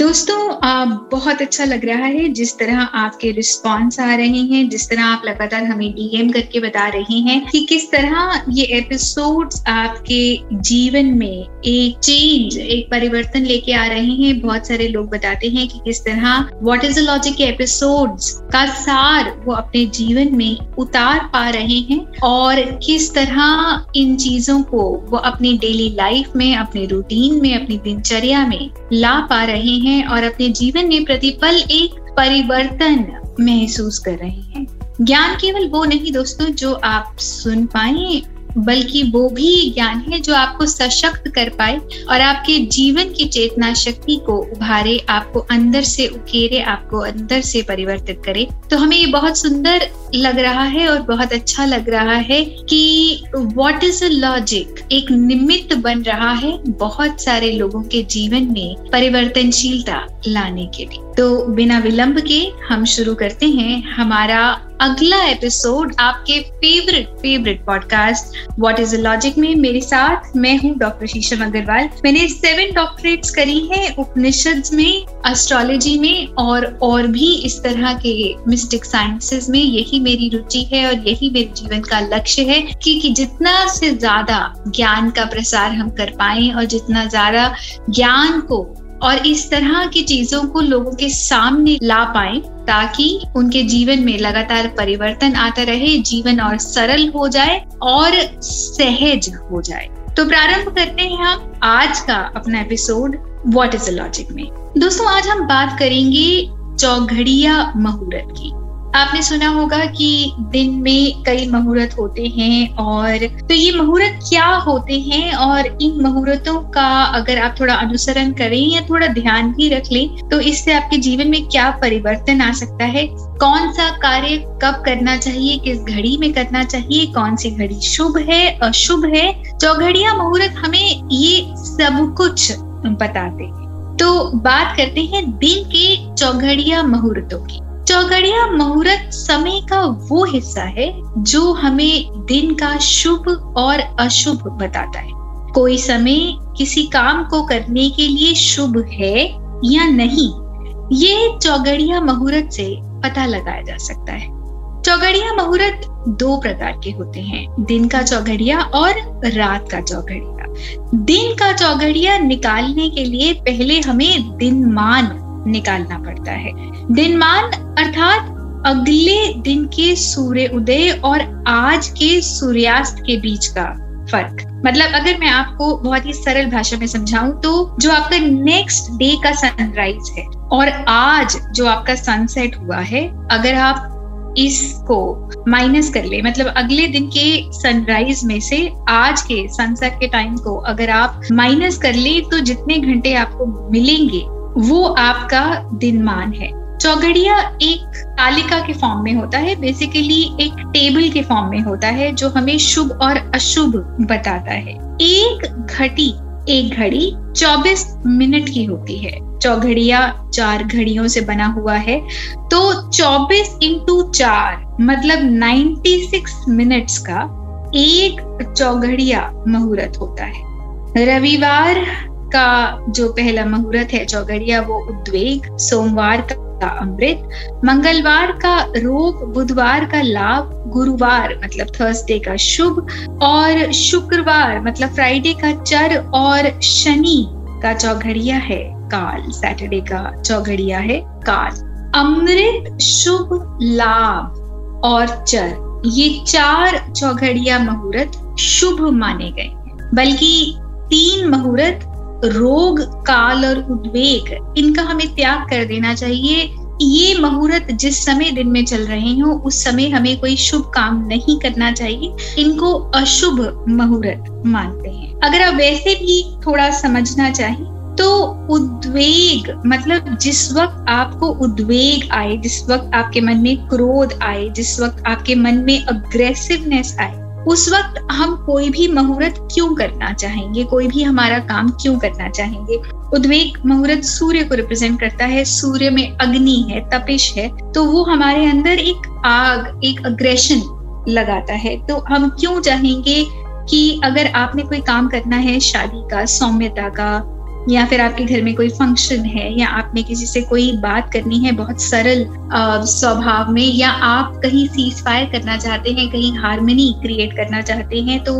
दोस्तों बहुत अच्छा लग रहा है जिस तरह आपके रिस्पॉन्स आ रहे हैं, जिस तरह आप लगातार हमें डीएम करके बता रहे हैं कि किस तरह ये एपिसोड्स आपके जीवन में एक चेंज एक परिवर्तन लेके आ रहे हैं। बहुत सारे लोग बताते हैं कि किस तरह व्हाट इज़ द लॉजिक के एपिसोड्स का सार वो अपने जीवन में उतार पा रहे हैं और किस तरह इन चीज़ों को वो अपनी डेली लाइफ में, अपने रूटीन में, अपनी दिनचर्या में ला पा रहे हैं। और अपने जीवन में प्रतिपल एक परिवर्तन महसूस कर रहे हैं। ज्ञान केवल वो नहीं दोस्तों, जो आप सुन पाए बल्कि वो भी ज्ञान है जो आपको सशक्त कर पाए और आपके जीवन की चेतना शक्ति को उभारे, आपको अंदर से उकेरे, आपको अंदर से परिवर्तित करे। तो हमें ये बहुत सुंदर लग रहा है और बहुत अच्छा लग रहा है कि वॉट इज़ अ लॉजिक एक निमित्त बन रहा है बहुत सारे लोगों के जीवन में परिवर्तनशीलता। लाने के लिए। तो बिना विलंब के हम शुरू करते हैं हमारा अगला एपिसोड आपके favourite favourite podcast what is logic में। मेरे साथ मैं हूँ डॉक्टर शीशम अग्रवाल मैंने सेवन डॉक्टरेट्स करी हैं उपनिषद में एस्ट्रोलॉजी में और और भी इस तरह के मिस्टिक साइंसेस में। यही मेरी रुचि है और यही मेरे जीवन का लक्ष्य है कि, कि जितना से ज़्यादा ज्ञान का प्रसार हम कर पाए और जितना ज़्यादा ज्ञान को और इस तरह की चीज़ों को लोगों के सामने ला पाए ताकि उनके जीवन में लगातार परिवर्तन आता रहे, जीवन और सरल हो जाए और सहज हो जाए। तो प्रारंभ करते हैं हम आज का अपना episode what is a logic में? दोस्तों, आज हम बात करेंगे चौघड़िया मुहूर्त की। आपने सुना होगा कि दिन में कई मुहूर्त होते हैं और तो ये मुहूर्त क्या होते हैं? और इन मुहूर्तों का अगर आप थोड़ा अनुसरण करें या थोड़ा ध्यान भी रख लें तो इससे आपके जीवन में क्या परिवर्तन आ सकता है? कौन सा कार्य कब करना चाहिए? किस घड़ी में करना चाहिए? कौन सी घड़ी शुभ है, अशुभ है? चौघड़िया मुहूर्त हमें ये सब कुछ बताते हैं। तो बात करते हैं दिन के चौघड़िया मुहूर्तों की। चौगड़िया मुहूर्त समय का वो हिस्सा है जो हमें दिन का शुभ और अशुभ बताता है। कोई समय किसी काम को करने के लिए शुभ है या नहीं, ये चौगड़िया मुहूर्त से पता लगाया जा सकता है। चौगड़िया मुहूर्त दो प्रकार के होते हैं, दिन का चौगड़िया और रात का चौगड़िया। दिन का चौगड़िया निकालने के लिए पहले हमें दिन मान निकालना पड़ता है। दिनमान अर्थात अगले दिन के सूर्य उदय और आज के सूर्यास्त के बीच का फ़र्क। मतलब अगर मैं आपको बहुत ही सरल भाषा में समझाऊं तो जो आपका नेक्स्ट डे का सनराइज है और आज जो आपका सनसेट हुआ है, अगर आप इसको माइनस कर ले मतलब अगले दिन के सनराइज में से आज के सनसेट के टाइम को अगर आप माइनस कर ले तो जितने घंटे आपको मिलेंगे वो आपका दिनमान है। चौगड़िया एक तालिका के फॉर्म में होता है बेसिकली एक टेबल के फॉर्म में होता है, जो हमें शुभ और अशुभ बताता है। एक घटी एक घड़ी 24 मिनट की होती है। चौघड़िया चार घड़ियों से बना हुआ है। तो 24 इंटू चार मतलब 96 मिनट्स का एक चौघड़िया मुहूर्त होता है। रविवार का जो पहला मुहूर्त है, चौगड़िया, वो उद्वेग, सोमवार का अमृत, मंगलवार का रोग, बुधवार का लाभ, गुरुवार मतलब थर्सडे का शुभ, और शुक्रवार मतलब फ्राइडे का चर और शनि का चौघड़िया है, काल। सैटरडे का चौघड़िया है, काल। अमृत, शुभ, लाभ और चर, ये चार चौघड़िया मुहूर्त शुभ माने गए बल्कि तीन मुहूर्त रोग, काल और उद्वेग, इनका हमें त्याग कर देना चाहिए ये मुहूर्त जिस समय दिन में चल रहे हो, उस समय हमें कोई शुभ काम नहीं करना चाहिए। इनको अशुभ मुहूर्त मानते हैं। अगर आप वैसे भी थोड़ा समझना चाहें तो उद्वेग मतलब जिस वक्त आपको उद्वेग आए, जिस वक्त आपके मन में क्रोध आए, जिस वक्त आपके मन में अग्रेसिवनेस आए उस वक्त हम कोई भी मुहूर्त क्यों करना चाहेंगे? कोई भी हमारा काम क्यों करना चाहेंगे? उद्वेग मुहूर्त सूर्य को रिप्रेजेंट करता है। सूर्य में अग्नि है, तपिश है तो वो हमारे अंदर एक आग, एक अग्रेशन लगाता है। तो हम क्यों चाहेंगे कि अगर आपने कोई काम करना है शादी का, सौम्यता का या फिर आपके घर में कोई फ़ंक्शन है, या आपने किसी से कोई बात करनी है बहुत सरल स्वभाव में, या आप कहीं सीज फायर करना चाहते हैं, कहीं हारमोनी क्रिएट करना चाहते हैं तो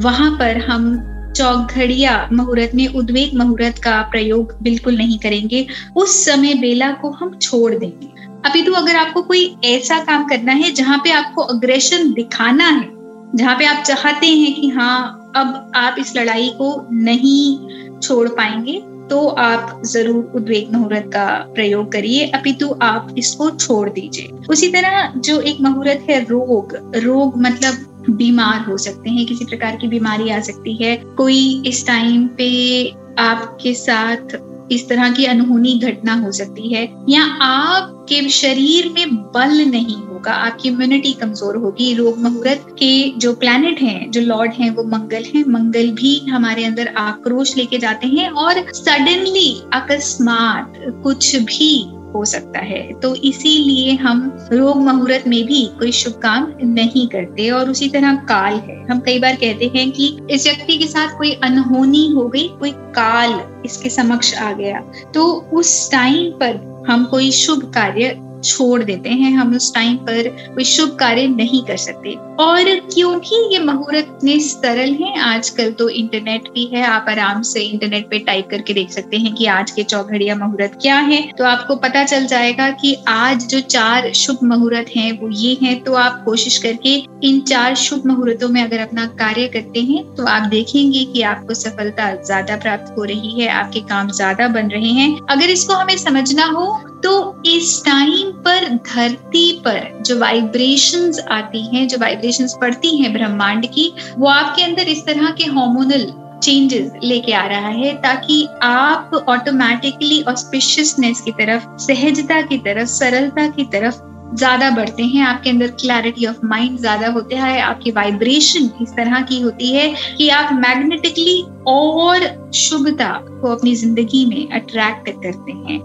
वहाँ पर हम चौघड़िया मुहूर्त में उद्वेग मुहूर्त का प्रयोग बिल्कुल नहीं करेंगे। उस समय बेला को हम छोड़ देंगे। अभी तो अगर आपको कोई ऐसा काम करना है जहाँ पे आपको अग्रेशन दिखाना है, जहाँ पे आप चाहते हैं कि हाँ अब आप इस लड़ाई को नहीं छोड़ पाएँगे तो आप ज़रूर उद्वेग मुहूर्त का प्रयोग करिए। अपितु आप इसको छोड़ दीजिए। उसी तरह जो एक मुहूर्त है रोग रोग मतलब बीमार हो सकते हैं, किसी प्रकार की बीमारी आ सकती है। कोई इस टाइम पे आपके साथ इस तरह की अनहोनी घटना हो सकती है, या आपके शरीर में बल नहीं होगा, आपकी इम्यूनिटी कमज़ोर होगी। रोग मुहूर्त के जो प्लैनेट हैं, जो लॉर्ड हैं, वो मंगल हैं। मंगल भी हमारे अंदर आक्रोश लेके जाते हैं और सडनली अकस्मात कुछ भी हो सकता है। तो इसीलिए हम रोग मुहूर्त में भी कोई शुभ काम नहीं करते और उसी तरह काल है। हम कई बार कहते हैं कि इस व्यक्ति के साथ कोई अनहोनी हो गई, कोई काल इसके समक्ष आ गया। तो उस टाइम पर हम कोई शुभ कार्य छोड़ देते हैं हम उस टाइम पर, कोई शुभ कार्य नहीं कर सकते। और क्योंकि ये मुहूर्त इतने सरल हैं? आजकल तो इंटरनेट भी है, आप आराम से इंटरनेट पे टाइप करके देख सकते हैं कि आज के चौघड़िया मुहूर्त क्या है। तो आपको पता चल जाएगा कि आज जो चार शुभ मुहूर्त हैं, वो ये हैं तो आप कोशिश करके इन चार शुभ मुहूर्तों में अगर अपना कार्य करते हैं तो आप देखेंगे कि आपको सफलता ज़्यादा प्राप्त हो रही है, आपके काम ज़्यादा बन रहे हैं। अगर इसको हमें समझना हो तो इस टाइम पर धरती पर जो वाइब्रेशंस आती हैं, जो वाइब्रेशंस पड़ती हैं ब्रह्मांड की, वो आपके अंदर इस तरह के हॉर्मोनल चेंजेस लेके आ रहा है ताकि आप ऑटोमेटिकली ऑस्पिशियसनेस की तरफ़, सहजता की तरफ़, सरलता की तरफ़ ज़्यादा बढ़ते हैं, आपके अंदर क्लैरिटी ऑफ़ माइंड ज़्यादा होता है, आपकी वाइब्रेशन इस तरह की होती है कि आप मैग्नेटिकली और शुभता को अपनी ज़िंदगी में अट्रैक्ट करते हैं।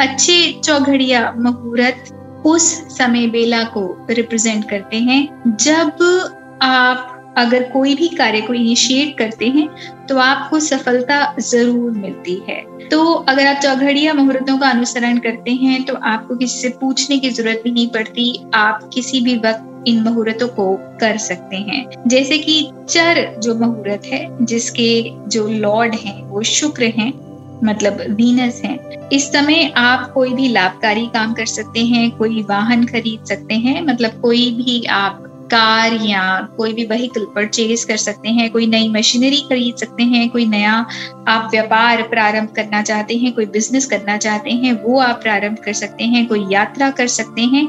अच्छे चौघड़िया मुहूर्त उस समय बेला को रिप्रेजेंट करते हैं जब आप अगर कोई भी कार्य को इनिशिएट करते हैं तो आपको सफलता ज़रूर मिलती है। तो अगर आप चौघड़िया मुहूर्तों का अनुसरण करते हैं तो आपको किसी से पूछने की ज़रूरत भी नहीं पड़ती। आप किसी भी वक्त इन मुहूर्तों को कर सकते हैं। जैसे कि चर जो मुहूर्त है, जिसके जो लॉर्ड हैं, वो शुक्र हैं मतलब वीनस हैं, इस समय आप कोई भी लाभकारी काम कर सकते हैं, कोई वाहन खरीद सकते हैं मतलब कोई भी आप कार या कोई भी वहीकल परचेज कर सकते हैं, कोई नई मशीनरी खरीद सकते हैं, कोई नया आप व्यापार प्रारंभ करना चाहते हैं, कोई बिज़नेस करना चाहते हैं, वो आप प्रारंभ कर सकते हैं, कोई यात्रा कर सकते हैं।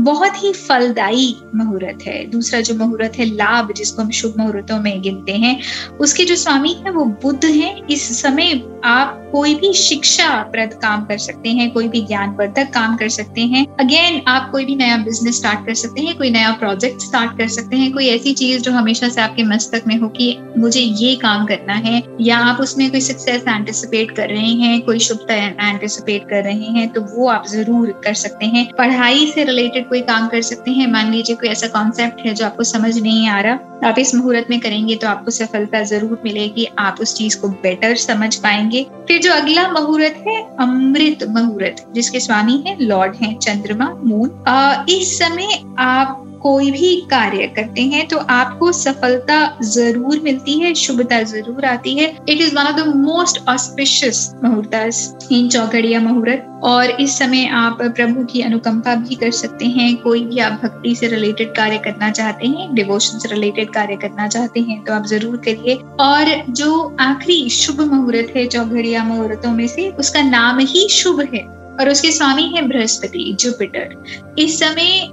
बहुत ही फलदायी मुहूर्त है। दूसरा जो मुहूर्त है, लाभ, जिसको हम शुभ मुहूर्तों में गिनते हैं, उसके जो स्वामी है, वो बुद्ध हैं। इस समय आप कोई भी शिक्षा प्रद काम कर सकते हैं, कोई भी ज्ञानवर्धक काम कर सकते हैं। अगेन आप कोई भी नया बिज़नेस स्टार्ट कर सकते हैं, कोई नया प्रोजेक्ट स्टार्ट कर सकते हैं, कोई ऐसी चीज़ जो हमेशा से आपके मस्तक में हो कि मुझे ये काम करना है, या आप उसमें कोई सक्सेस एंटिसिपेट कर रहे हैं, कोई शुभता एंटिसिपेट कर रहे हैं तो वो आप ज़रूर कर सकते हैं। पढ़ाई से रिलेटेड कोई काम कर सकते हैं, मान लीजिए कोई ऐसा कॉन्सेप्ट है जो आपको समझ नहीं आ रहा, आप इस मुहूर्त में करेंगे तो आपको सफलता ज़रूर मिलेगी, आप उस चीज़ को बेटर समझ पाएँगे। फिर जो अगला मुहूर्त है, अमृत मुहूर्त, जिसके स्वामी है, लॉर्ड है, चंद्रमा, मून। इस समय आप कोई भी कार्य करते हैं तो आपको सफलता ज़रूर मिलती है, शुभता ज़रूर आती है। It is one of the most auspicious muhurat in chaukadiya मुहूर्त। और इस समय आप प्रभु की अनुकंपा भी कर सकते हैं, कोई भी आप भक्ति से रिलेटेड कार्य करना चाहते हैं डिवोशन से रिलेटेड कार्य करना चाहते हैं तो आप ज़रूर करिए। और जो आखिरी शुभ मुहूर्त है, चौघड़िया मुहूर्तों में से, उसका नाम ही शुभ है। और उसके स्वामी है बृहस्पति, जुपिटर। इस समय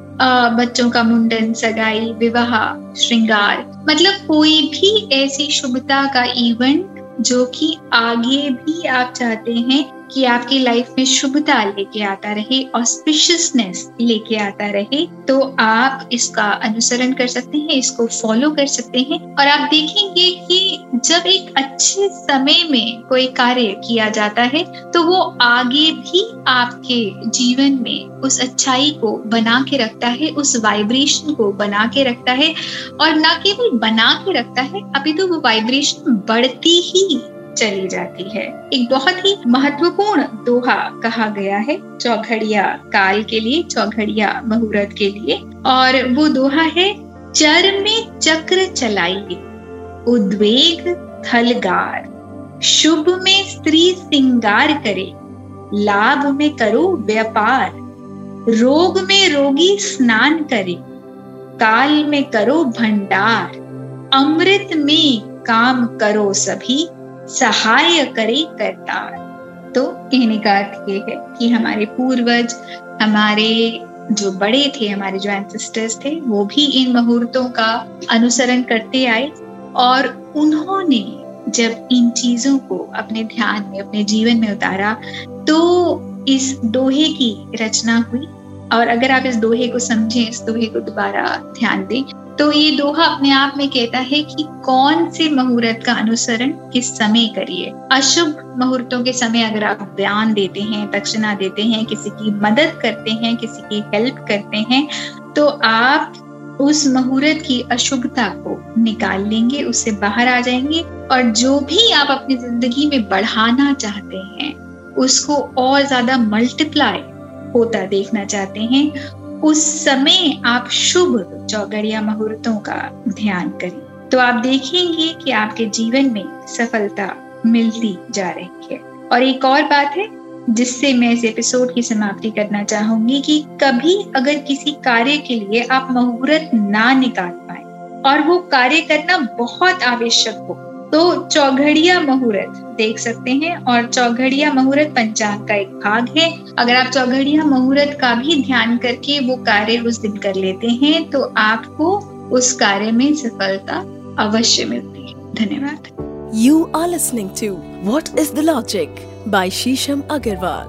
बच्चों का मुंडन, सगाई, विवाह, श्रृंगार मतलब कोई भी ऐसी शुभता का इवेंट जो कि आगे भी आप चाहते हैं कि आपकी लाइफ में शुभता लेके आता रहे ऑस्पिशियसनेस लेके आता रहे तो आप इसका अनुसरण कर सकते हैं, इसको फॉलो कर सकते हैं। और आप देखेंगे कि जब एक अच्छे समय में कोई कार्य किया जाता है तो वो आगे भी आपके जीवन में उस अच्छाई को बना के रखता है, उस वाइब्रेशन को बना के रखता है। और ना केवल बना के रखता है, अभी तो वो वाइब्रेशन बढ़ती ही चली जाती है। एक बहुत ही महत्वपूर्ण दोहा कहा गया है चौघड़िया काल के लिए, चौघड़िया मुहूर्त के लिए। और वो दोहा है चर में चक्र चलाइए, उद्वेग थलगार, शुभ में स्त्री सिंगार करे, लाभ में करो व्यापार, रोग में रोगी स्नान करे, काल में करो भंडार, अमृत में काम करो सभी सहाय करे करतार तो कहने का अर्थ ये है कि हमारे पूर्वज, हमारे जो बड़े थे, हमारे जो एंसेस्टर्स थे, वो भी इन मुहूर्तों का अनुसरण करते आए और उन्होंने जब इन चीज़ों को अपने ध्यान में, अपने जीवन में उतारा तो इस दोहे की रचना हुई। और अगर आप इस दोहे को समझें, इस दोहे को दोबारा ध्यान दें तो ये दोहा अपने आप में कहता है कि कौन से मुहूर्त का अनुसरण किस समय करिए? अशुभ मुहूर्तों के समय अगर आप बयान देते हैं, दक्षिणा देते हैं, किसी की मदद करते हैं, किसी की हेल्प करते हैं तो आप उस मुहूर्त की अशुभता को निकाल लेंगे, उससे बाहर आ जाएँगे और जो भी आप अपनी ज़िंदगी में बढ़ाना चाहते हैं, उसको और ज़्यादा मल्टीप्लाई होता देखना चाहते हैं उस समय आप शुभ चौगड़िया मुहूर्तों का ध्यान करें। तो आप देखेंगे कि आपके जीवन में सफलता मिलती जा रही है। और एक और बात है, जिससे मैं इस एपिसोड की समाप्ति करना चाहूँगी कि कभी अगर किसी कार्य के लिए आप मुहूर्त ना निकाल पाए और वो कार्य करना बहुत आवश्यक हो तो चौघड़िया मुहूर्त देख सकते हैं और चौघड़िया मुहूर्त पंचांग का एक भाग है। अगर आप चौघड़िया मुहूर्त का भी ध्यान करके वो कार्य उस दिन कर लेते हैं तो आपको उस कार्य में सफलता अवश्य मिलती है। धन्यवाद। You are listening to what is the logic by Sheesham Agarwal